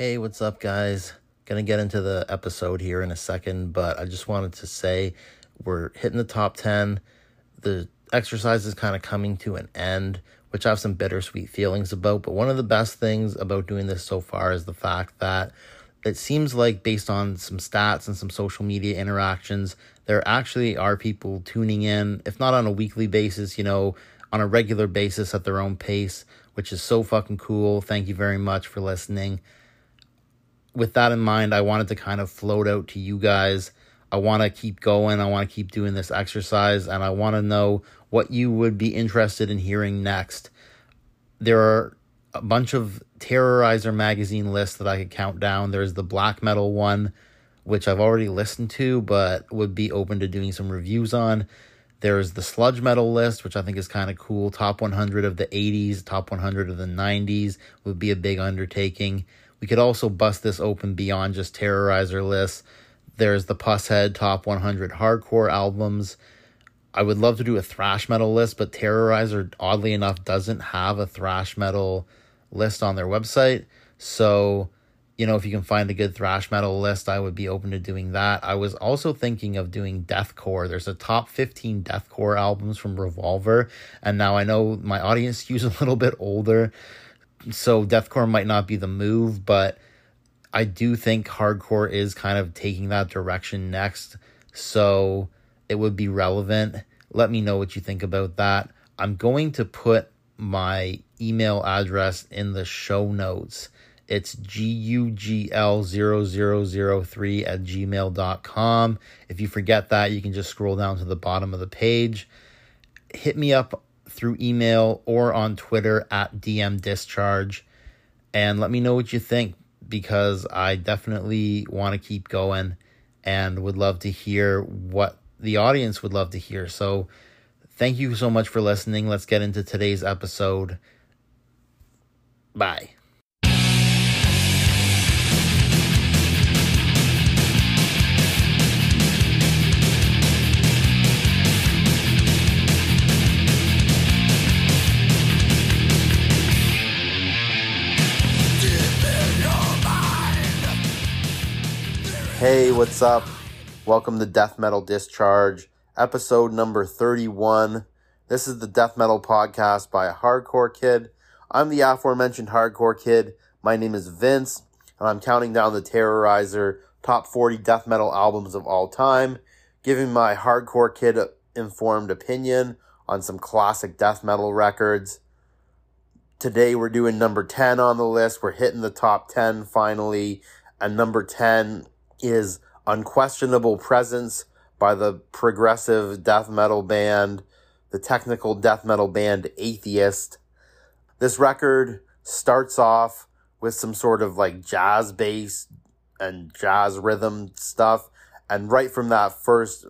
Hey, what's up, guys? Gonna get into the episode here in a second, but I just wanted to say we're hitting the top 10. The exercise is kind of coming to an end, which I have some bittersweet feelings about. But one of the best things about doing this so far is the fact that it seems like, based on some stats and some social media interactions, there actually are people tuning in, if not on a weekly basis, you know, on a regular basis at their own pace, which is so fucking cool. Thank you very much for listening. With that in mind, I wanted to kind of float out to you guys. I want to keep going. I want to keep doing this exercise, and I want to know what you would be interested in hearing next. There are a bunch of Terrorizer magazine lists that I could count down. There's the black metal one, which I've already listened to, but would be open to doing some reviews on. There's the sludge metal list, which I think is kind of cool. Top 100 of the 80s, top 100 of the 90s would be a big undertaking. We could also bust this open beyond just Terrorizer lists. There's the Pushead top 100 hardcore albums. I would love to do a thrash metal list, but Terrorizer, oddly enough, doesn't have a thrash metal list on their website. So, you know, if you can find a good thrash metal list, I would be open to doing that. I was also thinking of doing deathcore. There's a top 15 deathcore albums from Revolver, and now I know my audience skews a little bit older, so deathcore might not be the move, but I do think hardcore is kind of taking that direction next. So, it would be relevant. Let me know what you think about that. I'm going to put my email address in the show notes. It's gugl0003 at gmail.com. If you forget that, you can just scroll down to the bottom of the page. Hit me up through email or on Twitter at DM Discharge and let me know what you think because I definitely want to keep going and would love to hear what the audience would love to hear. So, thank you so much for listening. Let's get into today's episode. Bye. Hey, what's up? Welcome to Death Metal Discharge, episode number 31. This is the Death Metal podcast by a hardcore kid. I'm the aforementioned hardcore kid. My name is Vince, and I'm counting down the Terrorizer top 40 death metal albums of all time, giving my hardcore kid informed opinion on some classic death metal records. Today we're doing number 10 on the list. We're hitting the top 10 finally, and number 10 is Unquestionable Presence by the progressive death metal band, the technical death metal band Atheist. This record starts off with some sort of like jazz bass and jazz rhythm stuff. And right from that first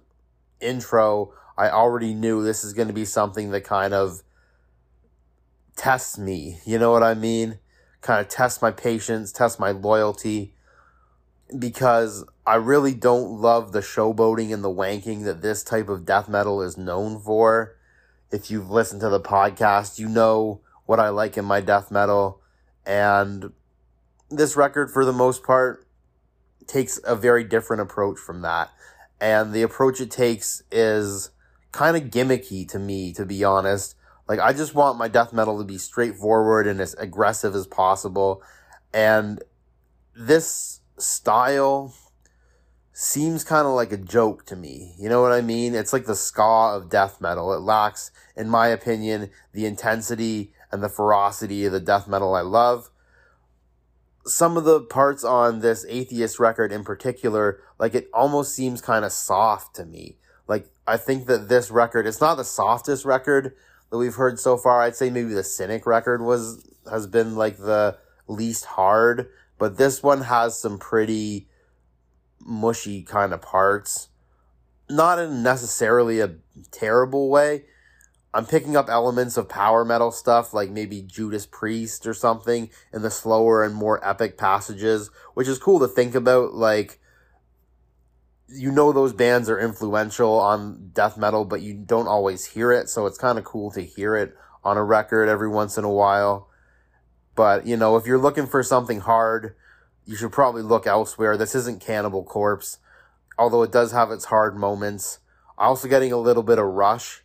intro, I already knew this is going to be something that kind of tests me. You know what I mean? Kind of test my patience, test my loyalty because I really don't love the showboating and the wanking that this type of death metal is known for. If you've listened to the podcast, you know what I like in my death metal. And this record, for the most part, takes a very different approach from that. And the approach it takes is kind of gimmicky to me, to be honest. Like, I just want my death metal to be straightforward and as aggressive as possible. And this style seems kind of like a joke to me. You know what I mean? It's like the ska of death metal. It lacks, in my opinion, the intensity and the ferocity of the death metal I love. Some of the parts on this atheist record in particular, like it almost seems kind of soft to me. Like I think that this record, it's not the softest record that we've heard so far. I'd say maybe the Cynic record was has been like the least hard but this one has some pretty mushy kind of parts. Not in necessarily a terrible way. I'm picking up elements of power metal stuff, like maybe Judas Priest or something, in the slower and more epic passages, which is cool to think about. Like, you know, those bands are influential on death metal, but you don't always hear it, so it's kind of cool to hear it on a record every once in a while. But, you know, if you're looking for something hard, you should probably look elsewhere. This isn't Cannibal Corpse, although it does have its hard moments. Also, getting a little bit of rush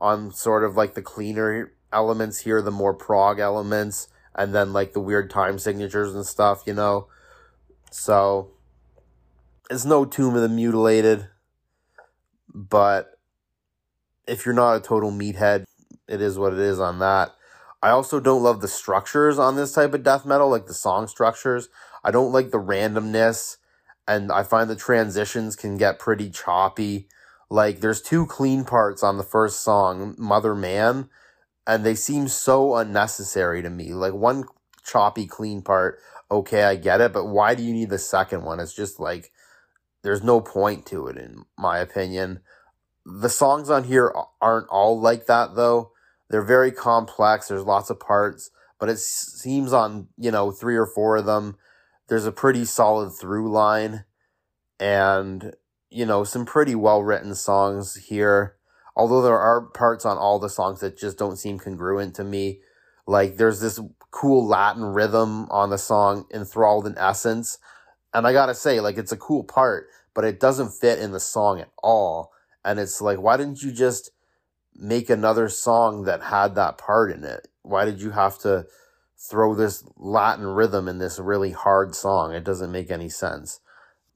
on sort of like the cleaner elements here, the more prog elements, and then like the weird time signatures and stuff, you know. So it's no Tomb of the Mutilated, but if you're not a total meathead, it is what it is on that. I also don't love the structures on this type of death metal, like the song structures. I don't like the randomness, and I find the transitions can get pretty choppy. Like, there's two clean parts on the first song, Mother Man, and they seem so unnecessary to me. Like, one choppy, clean part, okay, I get it, but why do you need the second one? It's just like, there's no point to it, in my opinion. The songs on here aren't all like that, though. They're very complex. There's lots of parts, but it seems on, you know, three or four of them, there's a pretty solid through line and, you know, some pretty well written songs here. Although there are parts on all the songs that just don't seem congruent to me. Like there's this cool Latin rhythm on the song Enthralled in Essence. And I gotta say, like, it's a cool part, but it doesn't fit in the song at all. And it's like, why didn't you just make another song that had that part in it? Why did you have to throw this Latin rhythm in this really hard song? It doesn't make any sense.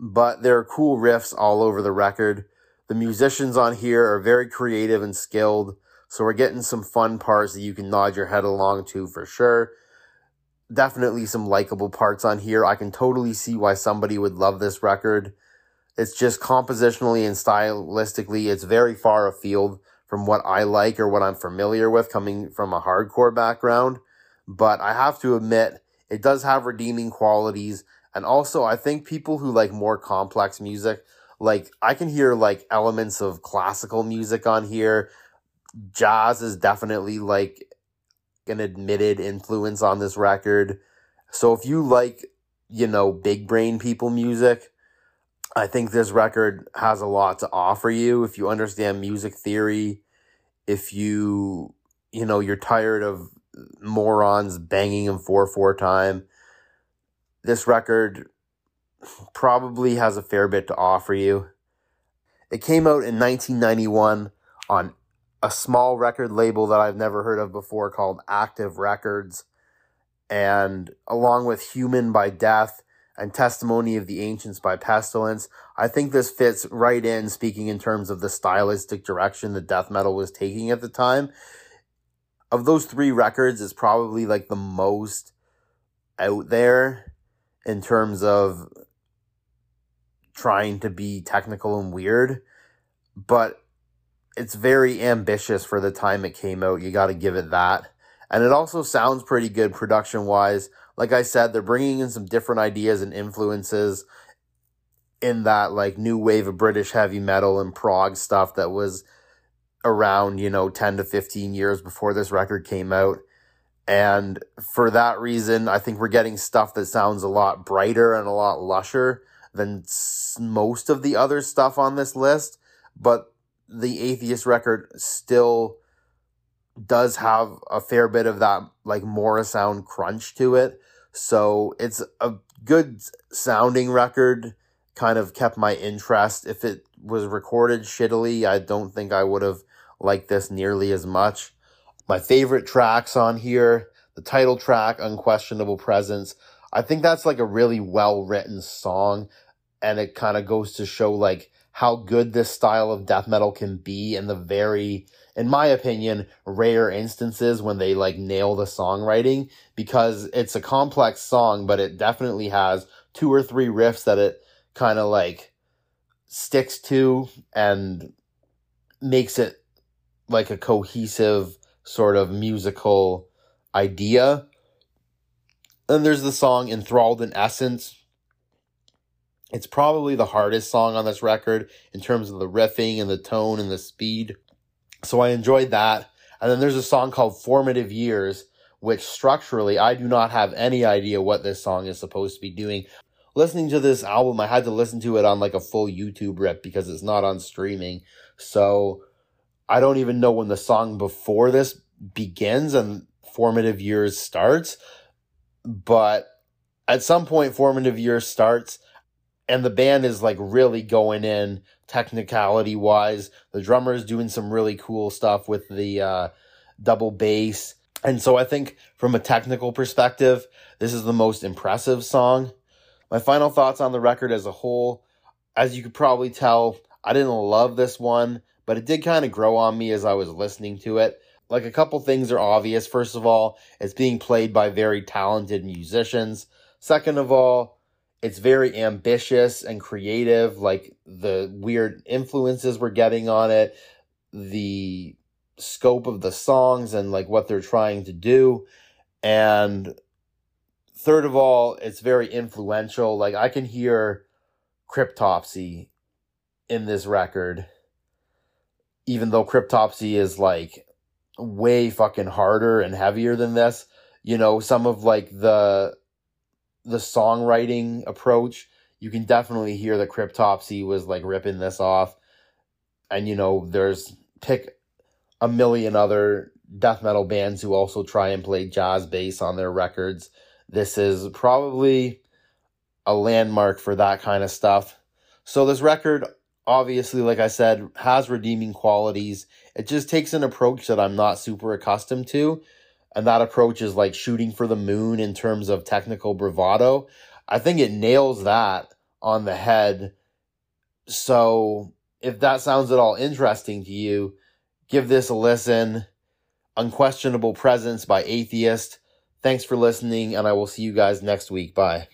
But there are cool riffs all over the record. The musicians on here are very creative and skilled. So we're getting some fun parts that you can nod your head along to for sure. Definitely some likable parts on here. I can totally see why somebody would love this record. It's just compositionally and stylistically, it's very far afield from what I like or what I'm familiar with coming from a hardcore background. But I have to admit, it does have redeeming qualities. And also, I think people who like more complex music, like I can hear like elements of classical music on here. Jazz is definitely like an admitted influence on this record. So if you like, you know, big brain people music, I think this record has a lot to offer you if you understand music theory, if you, you know, you're tired of morons banging in 4 4 time. This record probably has a fair bit to offer you. It came out in 1991 on a small record label that I've never heard of before called Active Records. And along with Human by Death, and Testimony of the Ancients by Pestilence. I think this fits right in, speaking in terms of the stylistic direction the death metal was taking at the time. Of those three records, it's probably like the most out there in terms of trying to be technical and weird, but it's very ambitious for the time it came out. You got to give it that. And it also sounds pretty good production wise like I said, they're bringing in some different ideas and influences in that like new wave of British heavy metal and prog stuff that was around, you know, 10 to 15 years before this record came out. And for that reason, I think we're getting stuff that sounds a lot brighter and a lot lusher than most of the other stuff on this list. But the Atheist record still does have a fair bit of that like Morrisound crunch to it. So it's a good sounding record, kind of kept my interest. If it was recorded shittily, I don't think I would have liked this nearly as much. My favorite tracks on here, the title track, Unquestionable Presence. I think that's like a really well written song and it kind of goes to show like how good this style of death metal can be in the very in my opinion, rare instances when they like nail the songwriting because it's a complex song, but it definitely has two or three riffs that it kind of like sticks to and makes it like a cohesive sort of musical idea. And there's the song Enthralled in Essence. It's probably the hardest song on this record in terms of the riffing and the tone and the speed. So I enjoyed that. And then there's a song called Formative Years, which structurally I do not have any idea what this song is supposed to be doing. Listening to this album, I had to listen to it on like a full YouTube rip because it's not on streaming. So I don't even know when the song before this begins and Formative Years starts. But at some point, formative Years starts, and the band is like really going in technicality wise. The drummer is doing some really cool stuff with the uh, double bass. And so I think from a technical perspective, this is the most impressive song. My final thoughts on the record as a whole, as you could probably tell, I didn't love this one, but it did kind of grow on me as I was listening to it. Like a couple things are obvious. First of all, it's being played by very talented musicians. Second of all, it's very ambitious and creative, like the weird influences we're getting on it, the scope of the songs and like what they're trying to do. And third of all, it's very influential. Like I can hear Cryptopsy in this record, even though Cryptopsy is like way fucking harder and heavier than this. You know, some of like the the songwriting approach, you can definitely hear that Cryptopsy was like ripping this off. And you know, there's pick a million other death metal bands who also try and play jazz bass on their records. This is probably a landmark for that kind of stuff. So this record obviously like I said has redeeming qualities. It just takes an approach that I'm not super accustomed to and that approach is like shooting for the moon in terms of technical bravado. I think it nails that on the head. So if that sounds at all interesting to you, give this a listen. Unquestionable Presence by Atheist. Thanks for listening, and I will see you guys next week. Bye.